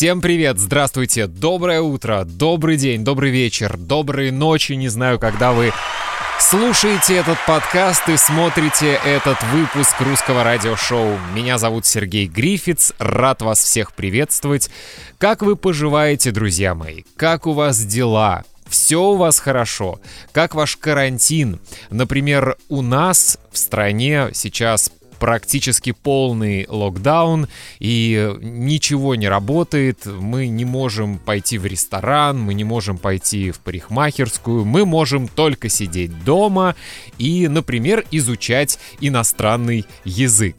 Всем привет, здравствуйте, доброе утро, добрый день, добрый вечер, доброй ночи, не знаю, когда вы слушаете этот подкаст и смотрите этот выпуск русского радиошоу. Меня зовут Сергей Грифиц, рад вас всех приветствовать. Как вы поживаете, друзья мои? Как у вас дела? Все у вас хорошо? Как ваш карантин? Например, у нас в стране сейчас практически полный локдаун, и ничего не работает, мы не можем пойти в ресторан, мы не можем пойти в парикмахерскую, мы можем только сидеть дома и, например, изучать иностранный язык.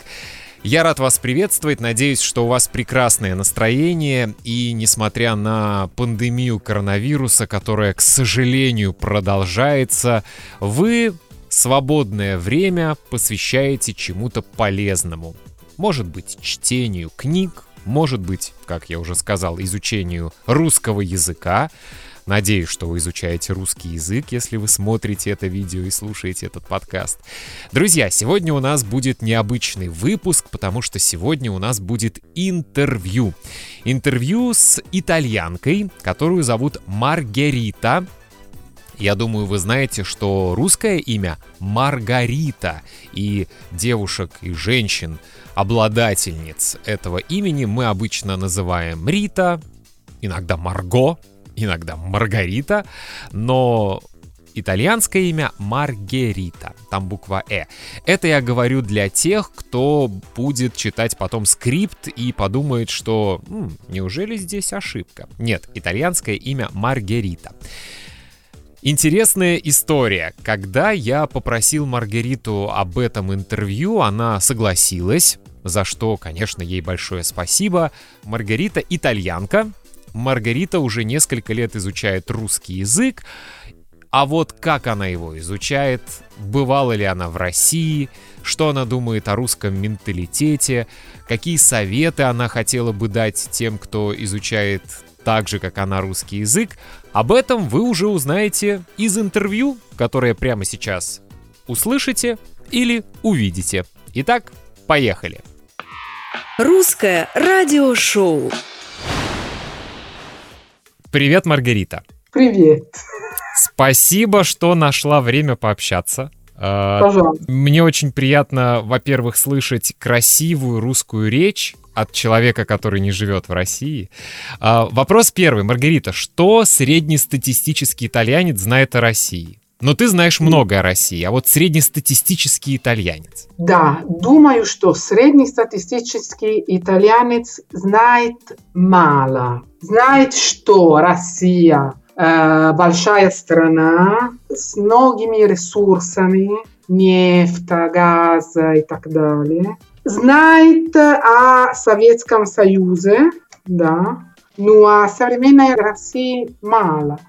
Я рад вас приветствовать, надеюсь, что у вас прекрасное настроение, и несмотря на пандемию коронавируса, которая, к сожалению, продолжается, вы свободное время посвящаете чему-то полезному. Может быть, чтению книг, может быть, как я уже сказал, изучению русского языка. Надеюсь, что вы изучаете русский язык, если вы смотрите это видео и слушаете этот подкаст. Друзья, сегодня у нас будет необычный выпуск, потому что сегодня у нас будет интервью. Интервью с итальянкой, которую зовут Маргарита. Я думаю, вы знаете, что русское имя Маргарита, и девушек и женщин, обладательниц этого имени мы обычно называем Рита, иногда Марго, иногда Маргарита, но итальянское имя Маргерита, там буква «э». Это я говорю для тех, кто будет читать потом скрипт и подумает, что «М, неужели здесь ошибка? Нет, итальянское имя Маргерита. Интересная история. Когда я попросил Маргариту об этом интервью, она согласилась, за что, конечно, ей большое спасибо. Маргарита итальянка. Маргарита уже несколько лет изучает русский язык. А вот как она его изучает, бывала ли она в России, что она думает о русском менталитете, какие советы она хотела бы дать тем, кто изучает так же, как она русский язык, об этом вы уже узнаете из интервью, которое прямо сейчас услышите или увидите. Итак, поехали. Русское радиошоу. Привет, Маргарита. Привет. Спасибо, что нашла время пообщаться. Э, Пожалуйста. Мне очень приятно, во-первых, слышать красивую русскую речь от человека, который не живет в России. А, Вопрос первый, Маргарита, что среднестатистический итальянец знает о России? Ну, ты знаешь много о России, а вот среднестатистический итальянец. Да, думаю, что среднестатистический итальянец знает мало. Знает, что Россия большая страна с многими ресурсами, нефть, газ и так далее. Знает о Советском Союзе, да, но о современной России мало.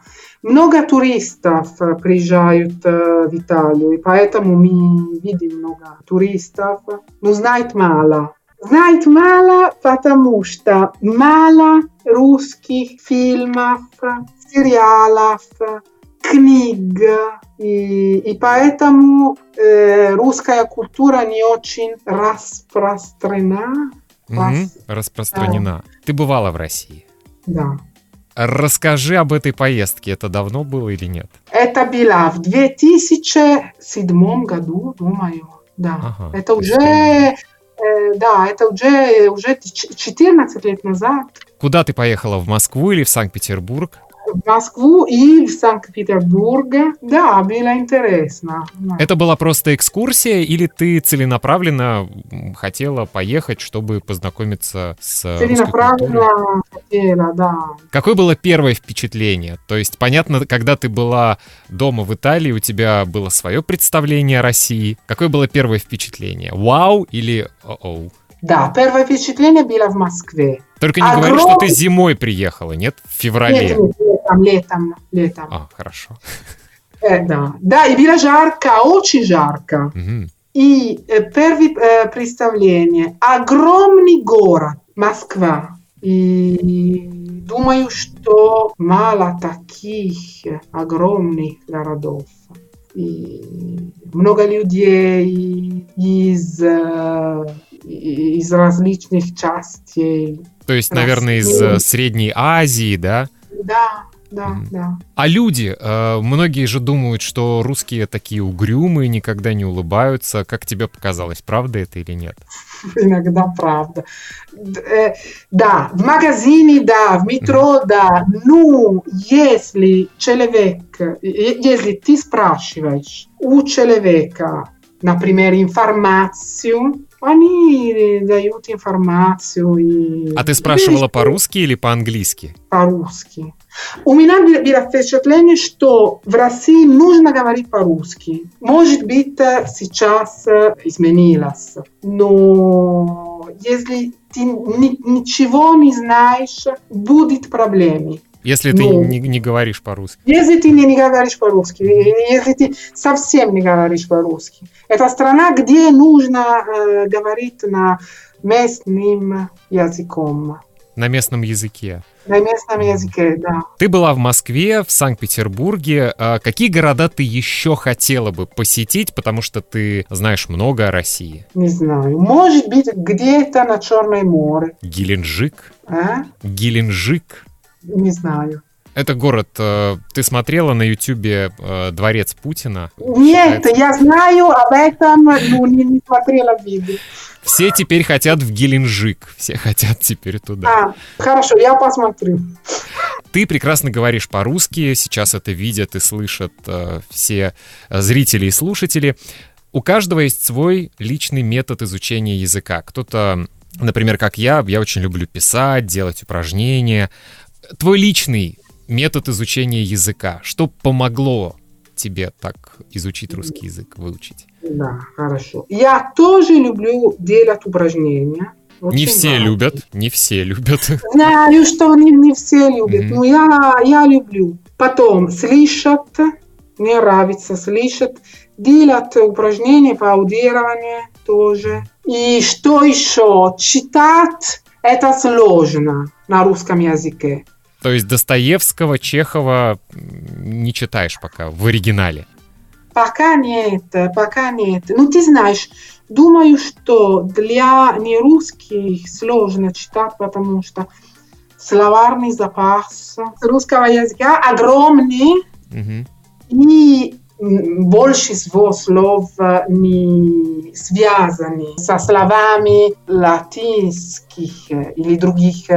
Много туристов э, приезжают э, в Италию, и поэтому мы видим много туристов, но знает мало. Знает мало, потому что мало русских фильмов, сериалов, книг, и, и поэтому э, русская культура не очень распространена. Рас- Распространена. Ты бывала в России. Да. Расскажи об этой поездке. Это давно было или нет? Это было в 2007 году, думаю. Да. Ага, это то уже, э, да, это уже, уже ч- 14 лет назад. Куда ты поехала? В Москву или в Санкт-Петербург? В Москву и в Санкт-Петербург. Да, было интересно. Это была просто экскурсия или ты целенаправленно хотела поехать, чтобы познакомиться с культурой? Целенаправленно хотела, да. Какое было первое впечатление? То есть, понятно, когда ты была дома в Италии, у тебя было свое представление о России. Какое было первое впечатление? Вау или о-оу? Да, первое впечатление было в Москве. Только не говори, что ты зимой приехала, нет? В феврале. Летом, летом, летом, летом. А, хорошо. Э, да. да, и было жарко, очень жарко. Мгм. И э, первое э, представление. Огромный город, Москва. И думаю, что мало таких огромных городов. И много людей из, э, из различных частей. То есть, наверное, из э, Средней Азии, да? Да, да, да. А люди, э, многие же думают, что русские такие угрюмые, никогда не улыбаются. Как тебе показалось, правда это или нет? Иногда правда. Э, да, в магазине, да, в метро, да. Ну, если человек, если ты спрашиваешь у человека, например, информацию, они дают информацию. И... А ты спрашивала по-русски или по-английски? По-русски. У меня было впечатление, что в России нужно говорить по-русски. Может быть, сейчас изменилось. Но если ты ничего не знаешь, будет проблемы. Если ты ну, не, не говоришь по-русски. Если ты не, не говоришь по-русски, если ты совсем не говоришь по-русски. Это страна, где нужно э, говорить на местным языком. На местном языке. На местном языке, да. Ты была в Москве, в Санкт-Петербурге. А какие города ты еще хотела бы посетить, потому что ты знаешь много о России? Не знаю. Может быть, где-то на Черное море. Геленджик? А? Геленджик? Не знаю. Это город. Э, ты смотрела на Ютубе э, Дворец Путина? Нет, Это... я знаю об этом, но не, не смотрела видео. Все теперь хотят в Геленджик. Все хотят теперь туда. А, хорошо, я посмотрю. Ты прекрасно говоришь по-русски. Сейчас это видят и слышат э, все зрители и слушатели. У каждого есть свой личный метод изучения языка. Кто-то, например, как я, я очень люблю писать, делать упражнения твой личный метод изучения языка, что помогло тебе так изучить русский язык, выучить? Да, хорошо. Я тоже люблю делать упражнения. Очень не все важно. любят, не все любят. Знаю, что не, не все любят, mm-hmm. но я, я люблю. Потом слышать, мне нравится слышать, делать упражнения по аудированию тоже. И что еще? Читать это сложно на русском языке. То есть Достоевского, Чехова не читаешь пока в оригинале? Пока нет, пока нет. Ну, ты знаешь, думаю, что для нерусских сложно читать, потому что словарный запас русского языка огромный, угу. и большинство слов не связаны со словами латинских или других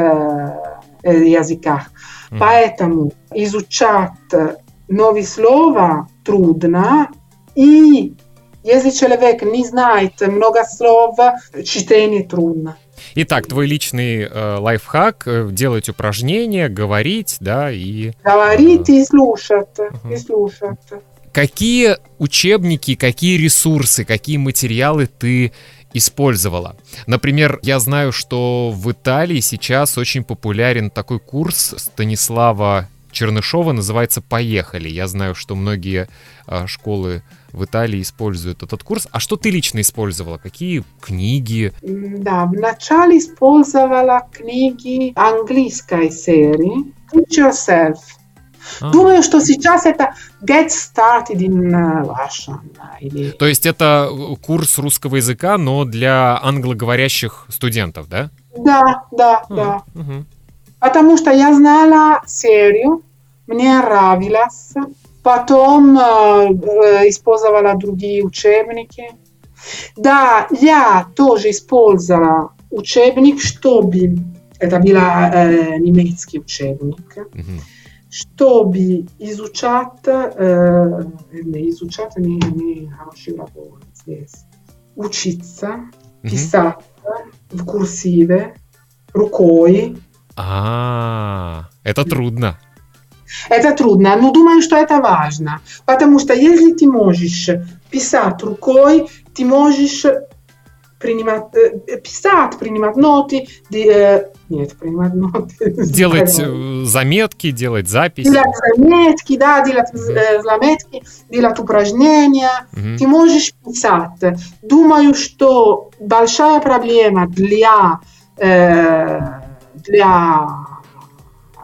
языках. Mm. Поэтому изучать новые слова трудно, и если человек не знает много слов, чтение трудно. Итак, твой личный э, лайфхак э, делать упражнения, говорить, да, и... Говорить э, и слушать, uh-huh. и слушать. Какие учебники, какие ресурсы, какие материалы ты использовала. Например, я знаю, что в Италии сейчас очень популярен такой курс Станислава Чернышова, называется «Поехали». Я знаю, что многие э, школы в Италии используют этот курс. А что ты лично использовала? Какие книги? Да, вначале использовала книги английской серии Teach Yourself. А. Думаю, что сейчас это Get Started in Russian. Или... То есть это курс русского языка, но для англоговорящих студентов, да? Да, да, а, да. Угу. Потому что я знала серию, мне нравилось. Потом э, использовала другие учебники. Да, я тоже использовала учебник, чтобы... Это был э, немецкий учебник. Угу чтобы изучать, э, не изучать, не, не хороший работа здесь, учиться, писать в курсиве, рукой. А, это трудно. Это трудно, но думаю, что это важно, потому что если ты можешь писать рукой, ты можешь принимать, э, писать, принимать ноты, э, нет, принимать ноты. Делать э, заметки, делать записи. Делать заметки, да, делать mm-hmm. заметки, делать упражнения. Mm-hmm. Ты можешь писать. Думаю, что большая проблема для, э, для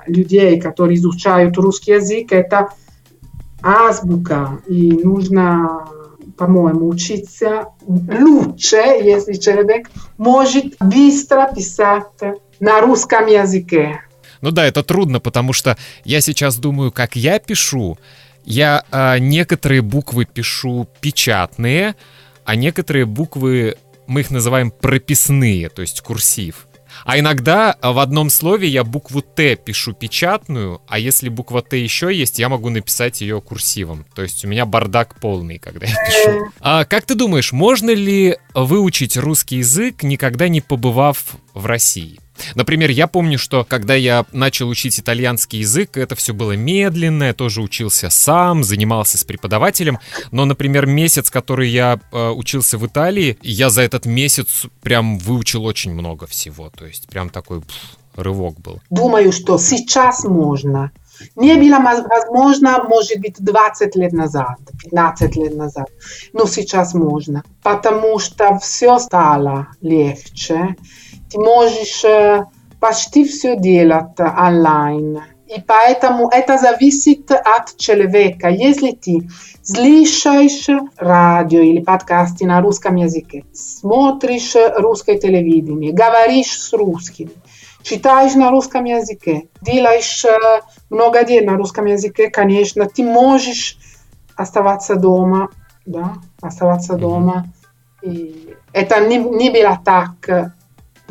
людей, которые изучают русский язык, это азбука. И нужно по-моему, учиться лучше, если человек может быстро писать на русском языке. Ну да, это трудно, потому что я сейчас думаю, как я пишу. Я э, некоторые буквы пишу печатные, а некоторые буквы мы их называем прописные, то есть курсив. А иногда в одном слове я букву Т пишу печатную, а если буква Т еще есть, я могу написать ее курсивом. То есть у меня бардак полный, когда я пишу. А как ты думаешь, можно ли выучить русский язык, никогда не побывав в России? Например, я помню, что когда я начал учить итальянский язык, это все было медленно, я тоже учился сам, занимался с преподавателем, но, например, месяц, который я э, учился в Италии, я за этот месяц прям выучил очень много всего, то есть прям такой пфф, рывок был. Думаю, что сейчас можно. Не было возможно, может быть, 20 лет назад, 15 лет назад, но сейчас можно, потому что все стало легче, ты можешь почти все делать онлайн. И поэтому это зависит от человека. Если ты слышишь радио или подкасты на русском языке, смотришь русское телевидение, говоришь с русскими, читаешь на русском языке, делаешь много дел на русском языке, конечно, ты можешь оставаться дома, да, оставаться дома. И это не, не было так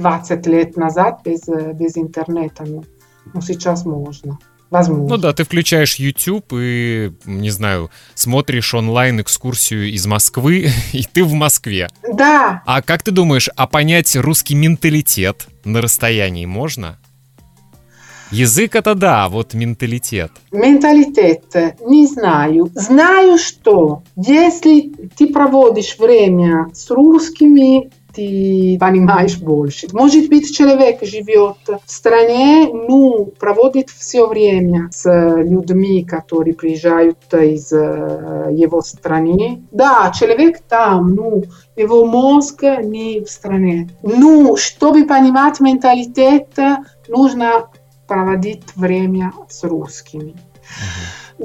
20 лет назад без, без интернета, но, но сейчас можно. Возможно. Ну да, ты включаешь YouTube и, не знаю, смотришь онлайн экскурсию из Москвы, и ты в Москве. Да. А как ты думаешь, а понять русский менталитет на расстоянии можно? Язык это да, а вот менталитет. Менталитет, не знаю. Знаю, что если ты проводишь время с русскими, ты понимаешь больше. Может быть, человек живет в стране, ну, проводит все время с людьми, которые приезжают из его страны. Да, человек там, ну, его мозг не в стране. Ну, чтобы понимать менталитет, нужно проводить время с русскими.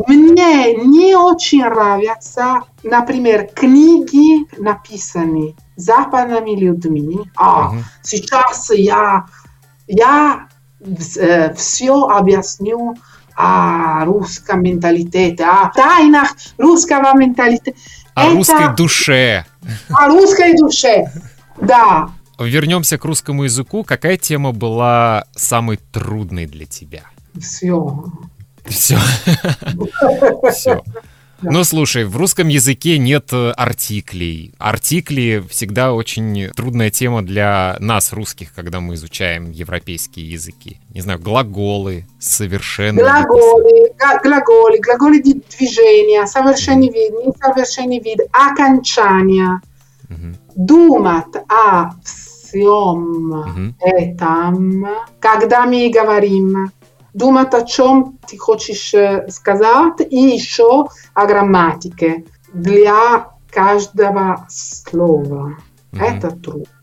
Мне не очень нравятся, например, книги, написанные западными людьми. А угу. сейчас я, я э, все объясню о русском менталитете, о тайнах русского менталитета. О Это... русской душе. О русской душе, да. Вернемся к русскому языку. Какая тема была самой трудной для тебя? Все. Все. Все. Ну, слушай, в русском языке нет э, артиклей. Артикли всегда очень трудная тема для нас, русских, когда мы изучаем европейские языки. Не знаю, глаголы совершенно... Глаголы, глаголы, глаголы движения, совершенный вид, несовершенный вид, окончания. Угу. Думать о всем угу. этом, когда мы говорим думать о чем ты хочешь сказать, и еще о грамматике для каждого слова. Mm-hmm. Это трудно.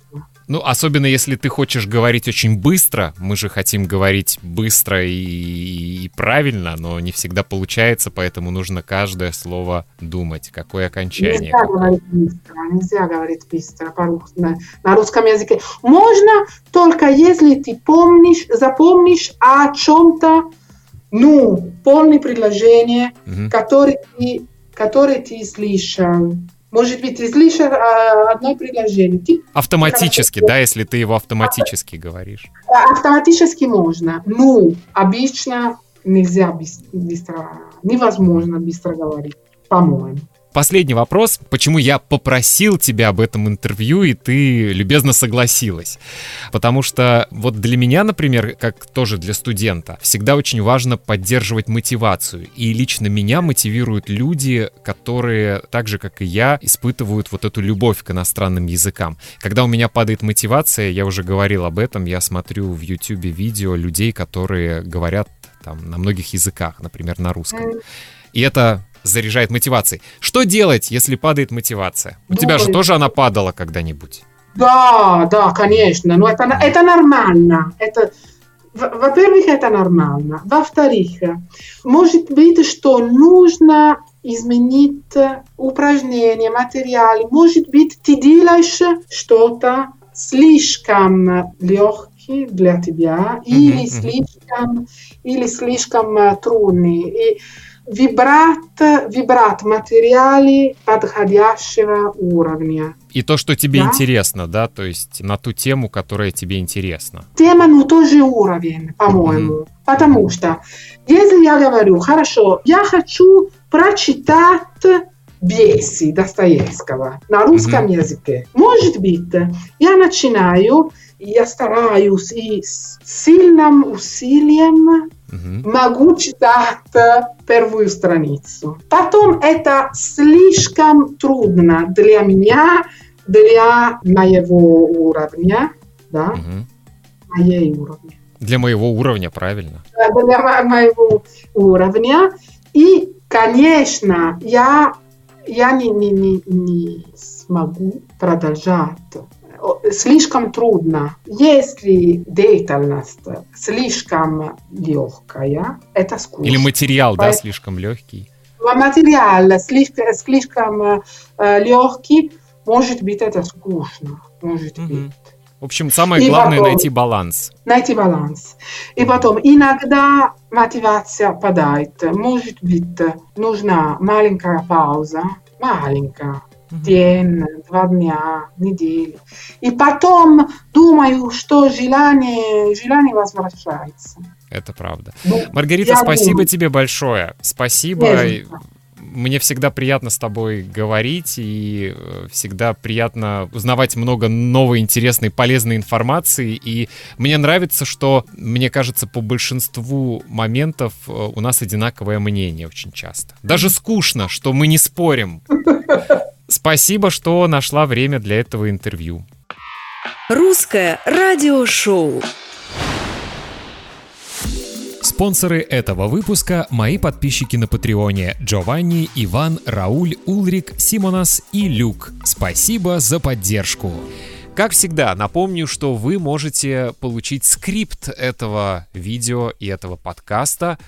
Ну, особенно если ты хочешь говорить очень быстро, мы же хотим говорить быстро и, и правильно, но не всегда получается, поэтому нужно каждое слово думать, какое окончание. Нельзя какое. говорить быстро, нельзя говорить быстро на, на русском языке. Можно только если ты помнишь, запомнишь о чем-то, ну, полное предложение, угу. которое ты, которое ты слышал может быть, излишне одно предложение. Автоматически, да, если ты его автоматически говоришь? Автоматически можно. Ну, обычно нельзя быстро, невозможно быстро говорить, по-моему. Последний вопрос. Почему я попросил тебя об этом интервью, и ты любезно согласилась? Потому что вот для меня, например, как тоже для студента, всегда очень важно поддерживать мотивацию. И лично меня мотивируют люди, которые, так же как и я, испытывают вот эту любовь к иностранным языкам. Когда у меня падает мотивация, я уже говорил об этом, я смотрю в YouTube видео людей, которые говорят там на многих языках, например, на русском. И это заряжает мотивацией. Что делать, если падает мотивация? У тебя же тоже она падала когда-нибудь. Да, да, конечно. Но это, это нормально. Это, во-первых, это нормально. Во-вторых, может быть, что нужно изменить упражнения, материалы. Может быть, ты делаешь что-то слишком легкое легкий для тебя или слишком, или слишком трудный. И вибрат, вибрат материали подходящего уровня. И то, что тебе да? интересно, да, то есть на ту тему, которая тебе интересна. Тема, ну, тоже уровень, по-моему. Mm-hmm. Потому что, если я говорю, хорошо, я хочу прочитать Беси Достоевского на русском mm-hmm. языке. Может быть, я начинаю, я стараюсь и с сильным усилием mm-hmm. могу читать первую страницу. Потом это слишком трудно для меня, для моего уровня, да, mm-hmm. моей уровня. Для моего уровня, правильно? Для моего уровня. И, конечно, я я не, не, не, не смогу продолжать. Слишком трудно. Если деятельность слишком легкая, это скучно. Или материал, Поэтому... да, слишком легкий. Материал слишком, слишком э, легкий, может быть, это скучно. Может угу. быть. В общем, самое и главное потом, найти баланс. Найти баланс. И потом, иногда мотивация падает. Может быть, нужна маленькая пауза. Маленькая. День, два дня, недели. И потом думаю, что желание, желание возвращается. Это правда. Ну, Маргарита, спасибо думаю. тебе большое. Спасибо. Нет, мне всегда приятно с тобой говорить и э, всегда приятно узнавать много новой, интересной, полезной информации. И мне нравится, что, мне кажется, по большинству моментов э, у нас одинаковое мнение очень часто. Даже скучно, что мы не спорим. Спасибо, что нашла время для этого интервью. Русское радиошоу. Спонсоры этого выпуска – мои подписчики на Патреоне Джованни, Иван, Рауль, Улрик, Симонас и Люк. Спасибо за поддержку. Как всегда, напомню, что вы можете получить скрипт этого видео и этого подкаста,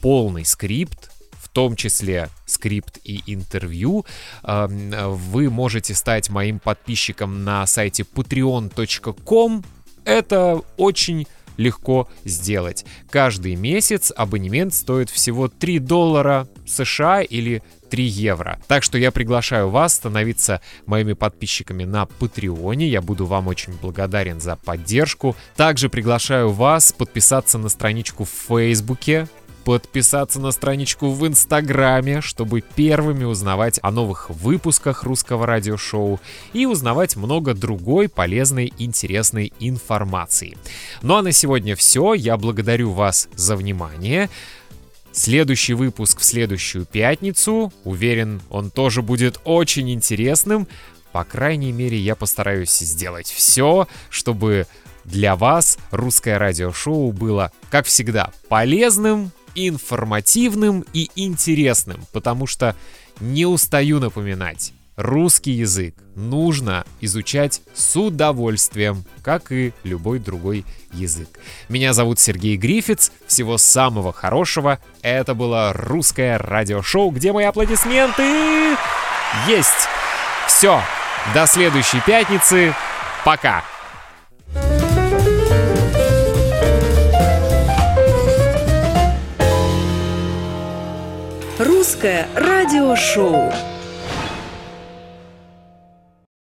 полный скрипт, том числе скрипт и интервью. Вы можете стать моим подписчиком на сайте patreon.com. Это очень легко сделать. Каждый месяц абонемент стоит всего 3 доллара США или 3 евро. Так что я приглашаю вас становиться моими подписчиками на Патреоне. Я буду вам очень благодарен за поддержку. Также приглашаю вас подписаться на страничку в Фейсбуке подписаться на страничку в Инстаграме, чтобы первыми узнавать о новых выпусках русского радиошоу и узнавать много другой полезной, интересной информации. Ну а на сегодня все. Я благодарю вас за внимание. Следующий выпуск в следующую пятницу. Уверен, он тоже будет очень интересным. По крайней мере, я постараюсь сделать все, чтобы для вас русское радиошоу было, как всегда, полезным, информативным и интересным, потому что не устаю напоминать, русский язык нужно изучать с удовольствием, как и любой другой язык. Меня зовут Сергей Грифиц, всего самого хорошего. Это было русское радиошоу, где мои аплодисменты есть. Все, до следующей пятницы. Пока. Русское радиошоу.